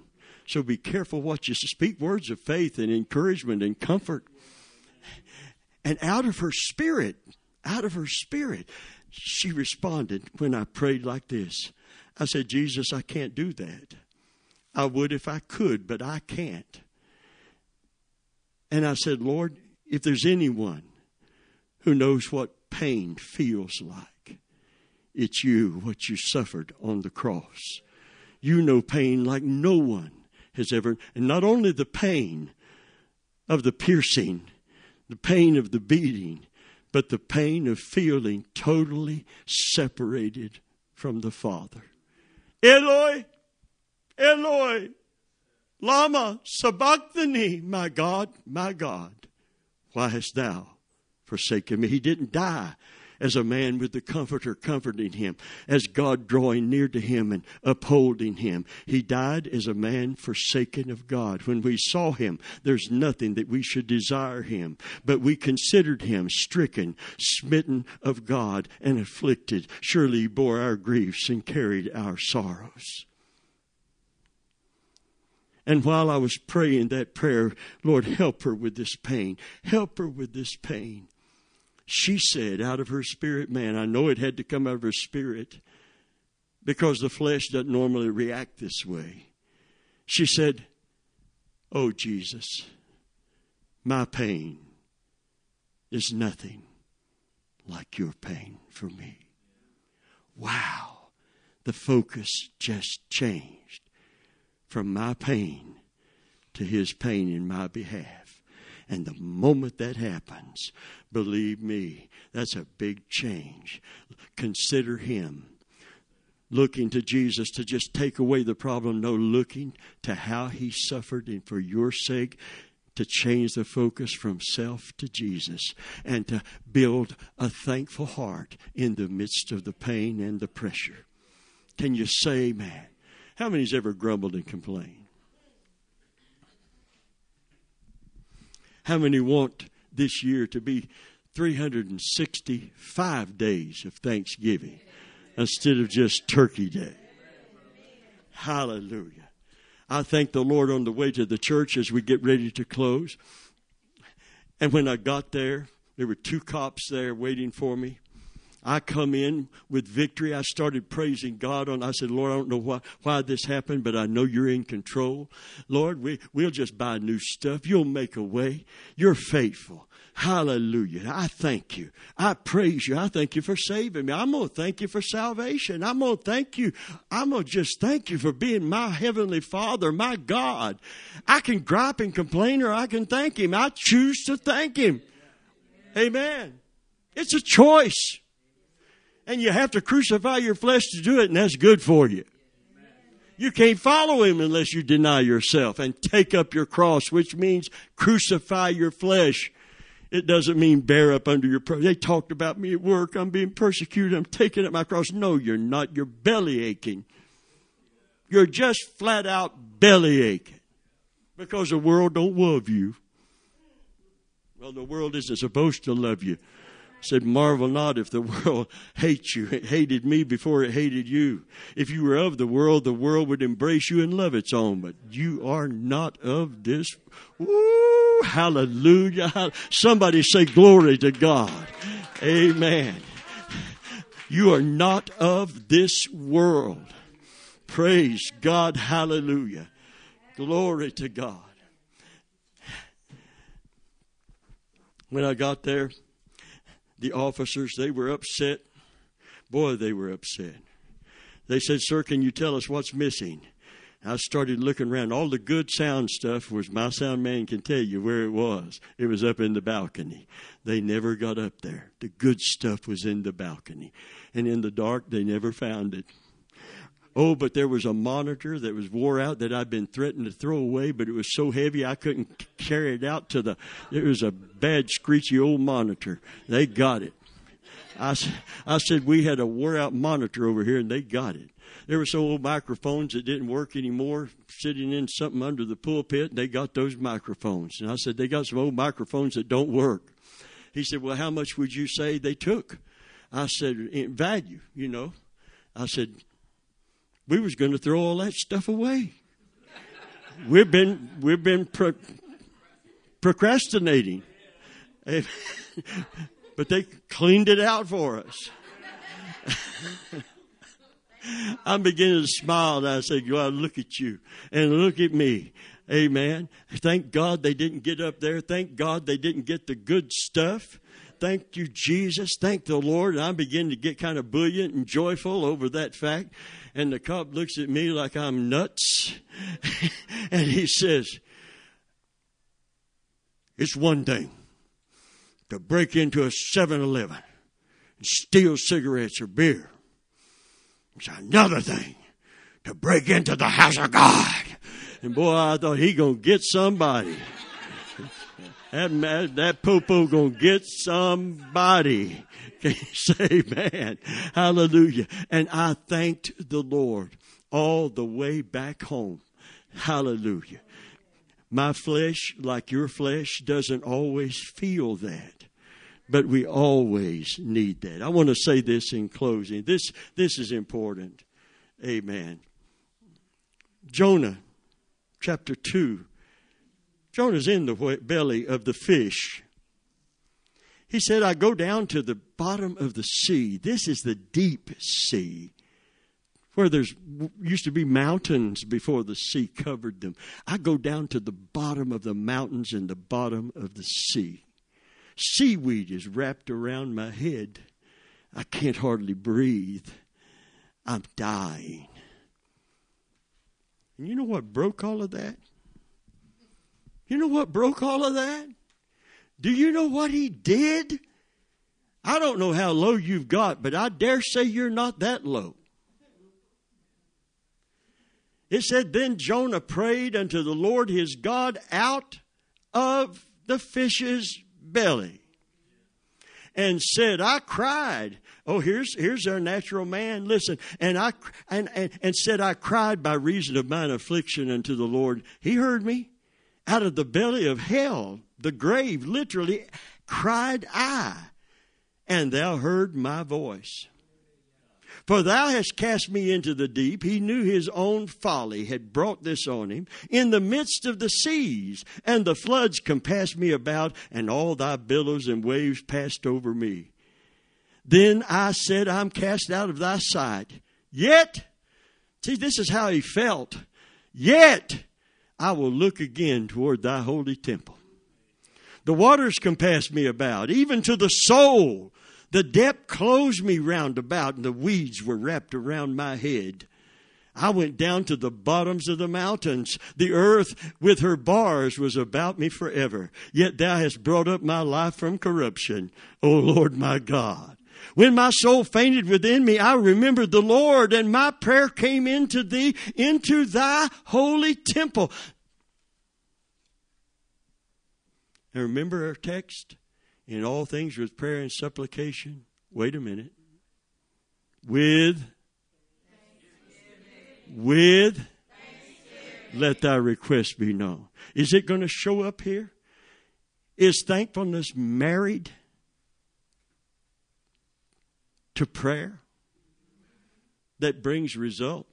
So be careful what you speak words of faith and encouragement and comfort. And out of her spirit, out of her spirit. She responded when I prayed like this. I said, Jesus, I can't do that. I would if I could, but I can't. And I said, Lord, if there's anyone who knows what pain feels like, it's you, what you suffered on the cross. You know pain like no one has ever, and not only the pain of the piercing, the pain of the beating, but the pain of feeling totally separated from the Father. Eloi, Eloi, Lama sabachthani, my God, my God, why hast thou forsaken me? He didn't die as a man with the Comforter comforting him, as God drawing near to him and upholding him. He died as a man forsaken of God. When we saw him, there's nothing that we should desire him, but we considered him stricken, smitten of God, and afflicted. Surely he bore our griefs and carried our sorrows. And while I was praying that prayer, Lord, help her with this pain. Help her with this pain she said out of her spirit man, I know it had to come out of her spirit because the flesh doesn't normally react this way. She said, Oh, Jesus, my pain is nothing like your pain for me. Wow, the focus just changed from my pain to his pain in my behalf. And the moment that happens, believe me, that's a big change. Consider Him. Looking to Jesus to just take away the problem, no, looking to how He suffered and for your sake to change the focus from self to Jesus and to build a thankful heart in the midst of the pain and the pressure. Can you say, man? How many's ever grumbled and complained? How many want this year to be 365 days of Thanksgiving instead of just Turkey Day? Hallelujah. I thank the Lord on the way to the church as we get ready to close. And when I got there, there were two cops there waiting for me. I come in with victory. I started praising God on. I said, Lord, I don't know why, why this happened, but I know you're in control. Lord, we, we'll just buy new stuff. You'll make a way. You're faithful. Hallelujah. I thank you. I praise you. I thank you for saving me. I'm going to thank you for salvation. I'm going to thank you. I'm going to just thank you for being my heavenly father, my God. I can gripe and complain or I can thank him. I choose to thank him. Amen. It's a choice. And you have to crucify your flesh to do it, and that's good for you. You can't follow him unless you deny yourself and take up your cross, which means crucify your flesh. It doesn't mean bear up under your. They talked about me at work. I'm being persecuted. I'm taking up my cross. No, you're not. You're belly aching. You're just flat out belly aching because the world don't love you. Well, the world isn't supposed to love you said, Marvel not if the world hates you. It hated me before it hated you. If you were of the world, the world would embrace you and love its own, but you are not of this. Woo, hallelujah. Somebody say glory to God. Amen. You are not of this world. Praise God. Hallelujah. Glory to God. When I got there, the officers, they were upset. Boy, they were upset. They said, Sir, can you tell us what's missing? I started looking around. All the good sound stuff was my sound man can tell you where it was. It was up in the balcony. They never got up there. The good stuff was in the balcony. And in the dark, they never found it. Oh, but there was a monitor that was wore out that I'd been threatened to throw away, but it was so heavy I couldn't carry it out to the. It was a bad, screechy old monitor. They got it. I, I said we had a wore out monitor over here, and they got it. There were some old microphones that didn't work anymore, sitting in something under the pulpit. And they got those microphones, and I said they got some old microphones that don't work. He said, "Well, how much would you say they took?" I said, "In value, you know." I said, we was going to throw all that stuff away. we've been we've been pro- procrastinating. but they cleaned it out for us. I'm beginning to smile and I say, God, look at you and look at me. Amen. Thank God they didn't get up there. Thank God they didn't get the good stuff. Thank you, Jesus. Thank the Lord. And I'm beginning to get kind of buoyant and joyful over that fact. And the cop looks at me like I'm nuts. and he says, It's one thing to break into a 7 Eleven and steal cigarettes or beer. It's another thing to break into the house of God. And boy, I thought he gonna get somebody. That, that popo gonna get somebody. Can you say man? Hallelujah. And I thanked the Lord all the way back home. Hallelujah. My flesh, like your flesh, doesn't always feel that. But we always need that. I want to say this in closing. This, this is important. Amen. Jonah, chapter 2, Jonah's in the belly of the fish. He said, I go down to the bottom of the sea. This is the deep sea where there's used to be mountains before the sea covered them. I go down to the bottom of the mountains and the bottom of the sea. Seaweed is wrapped around my head. I can't hardly breathe. I'm dying. And you know what broke all of that? You know what broke all of that? Do you know what he did? I don't know how low you've got, but I dare say you're not that low. It said, Then Jonah prayed unto the Lord his God out of the fish's belly and said, I cried. Oh, here's, here's our natural man. Listen. And I, and, and, and said, I cried by reason of mine affliction unto the Lord. He heard me out of the belly of hell, the grave, literally cried I, and thou heard my voice. For thou hast cast me into the deep. He knew his own folly had brought this on him in the midst of the seas, and the floods compassed me about, and all thy billows and waves passed over me. Then I said, I'm cast out of thy sight. Yet, see, this is how he felt. Yet I will look again toward thy holy temple. The waters compassed me about, even to the soul. The depth closed me round about, and the weeds were wrapped around my head. I went down to the bottoms of the mountains. The earth with her bars was about me forever. Yet thou hast brought up my life from corruption, O Lord my God. When my soul fainted within me, I remembered the Lord and my prayer came into thee, into thy holy temple. And remember our text? In all things with prayer and supplication. Wait a minute. With, with, let thy request be known. Is it going to show up here? Is thankfulness married? To prayer that brings result.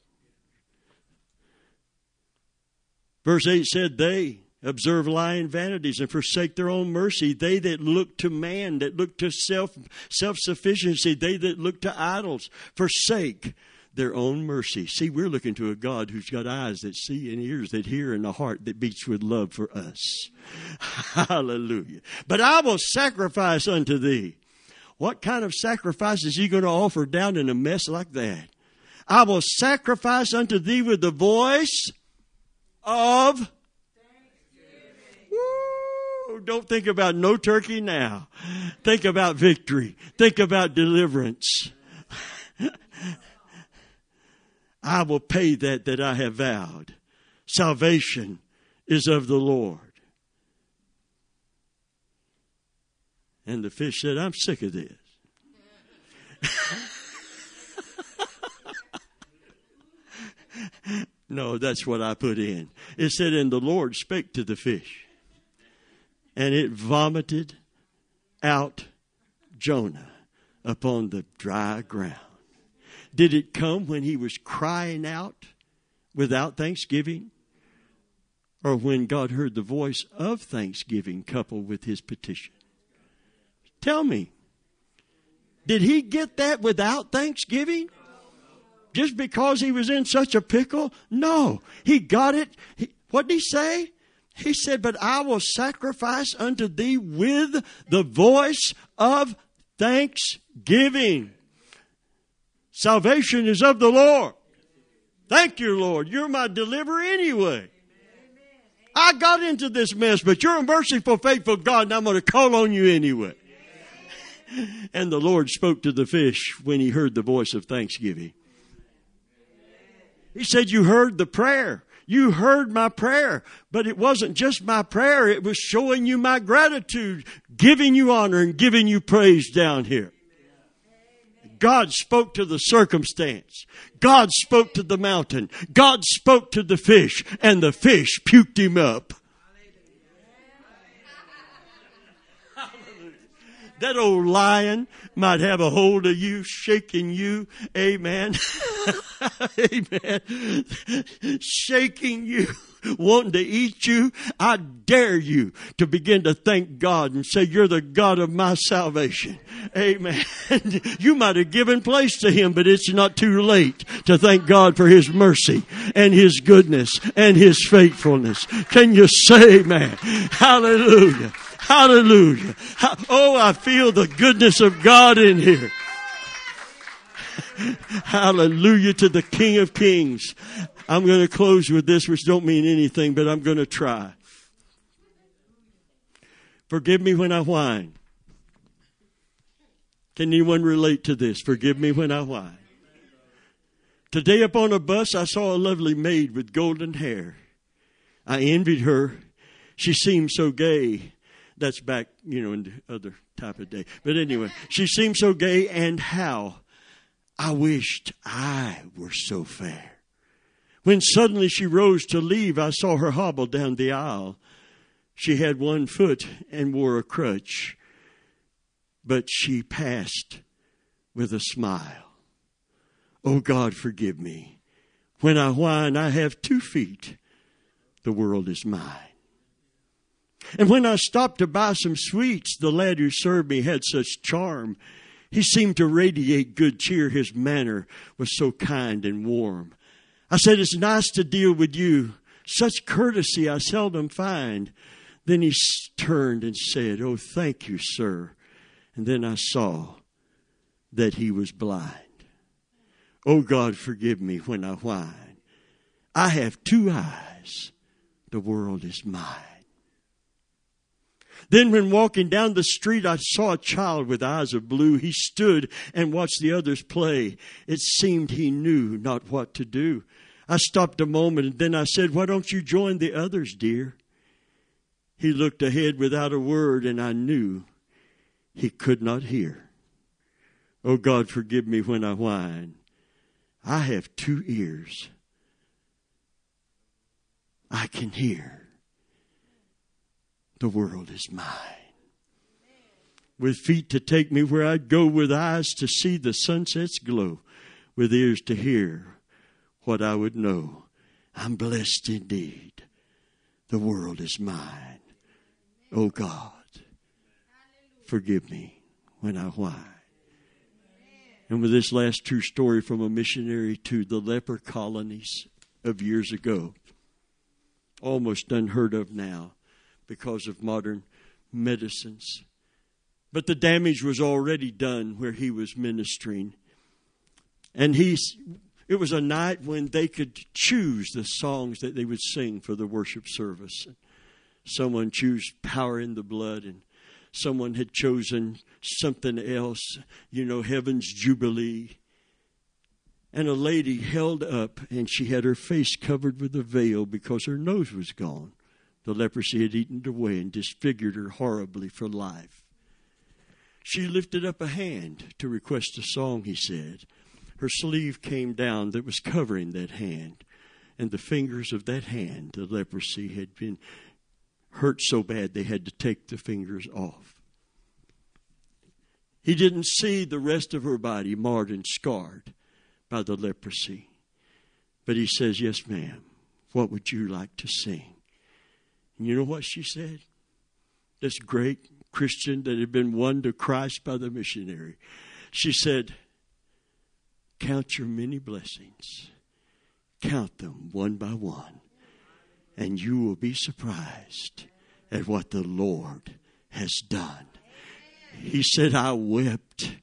Verse 8 said, They observe lying vanities and forsake their own mercy. They that look to man, that look to self self sufficiency, they that look to idols, forsake their own mercy. See, we're looking to a God who's got eyes that see and ears that hear and a heart that beats with love for us. Hallelujah. But I will sacrifice unto thee what kind of sacrifice is he going to offer down in a mess like that? I will sacrifice unto thee with the voice of don't think about no turkey now. Think about victory. Think about deliverance. I will pay that that I have vowed. Salvation is of the Lord. And the fish said, I'm sick of this. no, that's what I put in. It said, And the Lord spake to the fish, and it vomited out Jonah upon the dry ground. Did it come when he was crying out without thanksgiving? Or when God heard the voice of thanksgiving coupled with his petition? Tell me. Did he get that without thanksgiving? Just because he was in such a pickle? No. He got it. What did he say? He said, But I will sacrifice unto thee with the voice of thanksgiving. Salvation is of the Lord. Thank you, Lord. You're my deliverer anyway. I got into this mess, but you're a merciful, faithful God, and I'm going to call on you anyway. And the Lord spoke to the fish when he heard the voice of thanksgiving. He said, You heard the prayer. You heard my prayer, but it wasn't just my prayer. It was showing you my gratitude, giving you honor and giving you praise down here. God spoke to the circumstance. God spoke to the mountain. God spoke to the fish and the fish puked him up. That old lion might have a hold of you, shaking you. Amen. Amen. Shaking you, wanting to eat you. I dare you to begin to thank God and say, You're the God of my salvation. Amen. you might have given place to Him, but it's not too late to thank God for His mercy and His goodness and His faithfulness. Can you say, Amen? Hallelujah. Hallelujah. Oh, I feel the goodness of God in here. Hallelujah to the King of Kings. I'm going to close with this, which don't mean anything, but I'm going to try. Forgive me when I whine. Can anyone relate to this? Forgive me when I whine. Today up on a bus, I saw a lovely maid with golden hair. I envied her. She seemed so gay that's back, you know, in the other type of day. But anyway, she seemed so gay, and how I wished I were so fair. When suddenly she rose to leave, I saw her hobble down the aisle. She had one foot and wore a crutch, but she passed with a smile. Oh God, forgive me. When I whine, I have two feet. The world is mine. And when I stopped to buy some sweets, the lad who served me had such charm. He seemed to radiate good cheer. His manner was so kind and warm. I said, It's nice to deal with you. Such courtesy I seldom find. Then he turned and said, Oh, thank you, sir. And then I saw that he was blind. Oh, God, forgive me when I whine. I have two eyes. The world is mine. Then, when walking down the street, I saw a child with eyes of blue. He stood and watched the others play. It seemed he knew not what to do. I stopped a moment and then I said, Why don't you join the others, dear? He looked ahead without a word, and I knew he could not hear. Oh God, forgive me when I whine. I have two ears. I can hear the world is mine. With feet to take me where I'd go, with eyes to see the sunset's glow, with ears to hear what I would know. I'm blessed indeed. The world is mine. Oh God, forgive me when I whine. And with this last true story from a missionary to the leper colonies of years ago, almost unheard of now because of modern medicines. But the damage was already done where he was ministering. And he's, it was a night when they could choose the songs that they would sing for the worship service. Someone chose Power in the Blood, and someone had chosen something else, you know, Heaven's Jubilee. And a lady held up, and she had her face covered with a veil because her nose was gone. The leprosy had eaten away and disfigured her horribly for life. She lifted up a hand to request a song, he said. Her sleeve came down that was covering that hand, and the fingers of that hand, the leprosy had been hurt so bad they had to take the fingers off. He didn't see the rest of her body marred and scarred by the leprosy. But he says, Yes, ma'am. What would you like to sing? You know what she said? This great Christian that had been won to Christ by the missionary She said, Count your many blessings. Count them one by one. And you will be surprised at what the Lord has done. He said, I wept.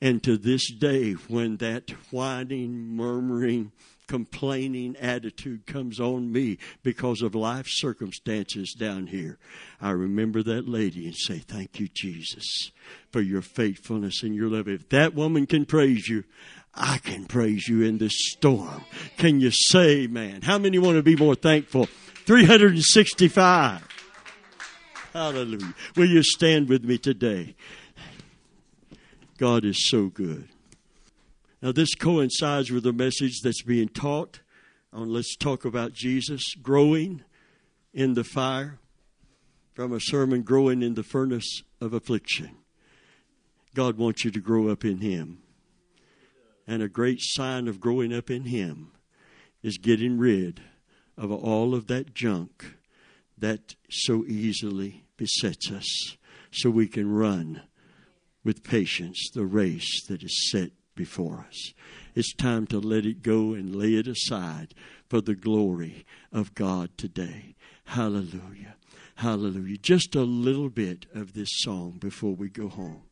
And to this day, when that whining, murmuring, complaining attitude comes on me because of life circumstances down here, I remember that lady and say, Thank you, Jesus, for your faithfulness and your love. If that woman can praise you, I can praise you in this storm. Can you say, man? How many want to be more thankful? 365. Hallelujah. Will you stand with me today? God is so good. Now, this coincides with the message that's being taught on Let's Talk About Jesus growing in the fire from a sermon growing in the furnace of affliction. God wants you to grow up in Him. And a great sign of growing up in Him is getting rid of all of that junk that so easily besets us so we can run with patience the race that is set before us. It's time to let it go and lay it aside for the glory of God today. Hallelujah. Hallelujah. Just a little bit of this song before we go home.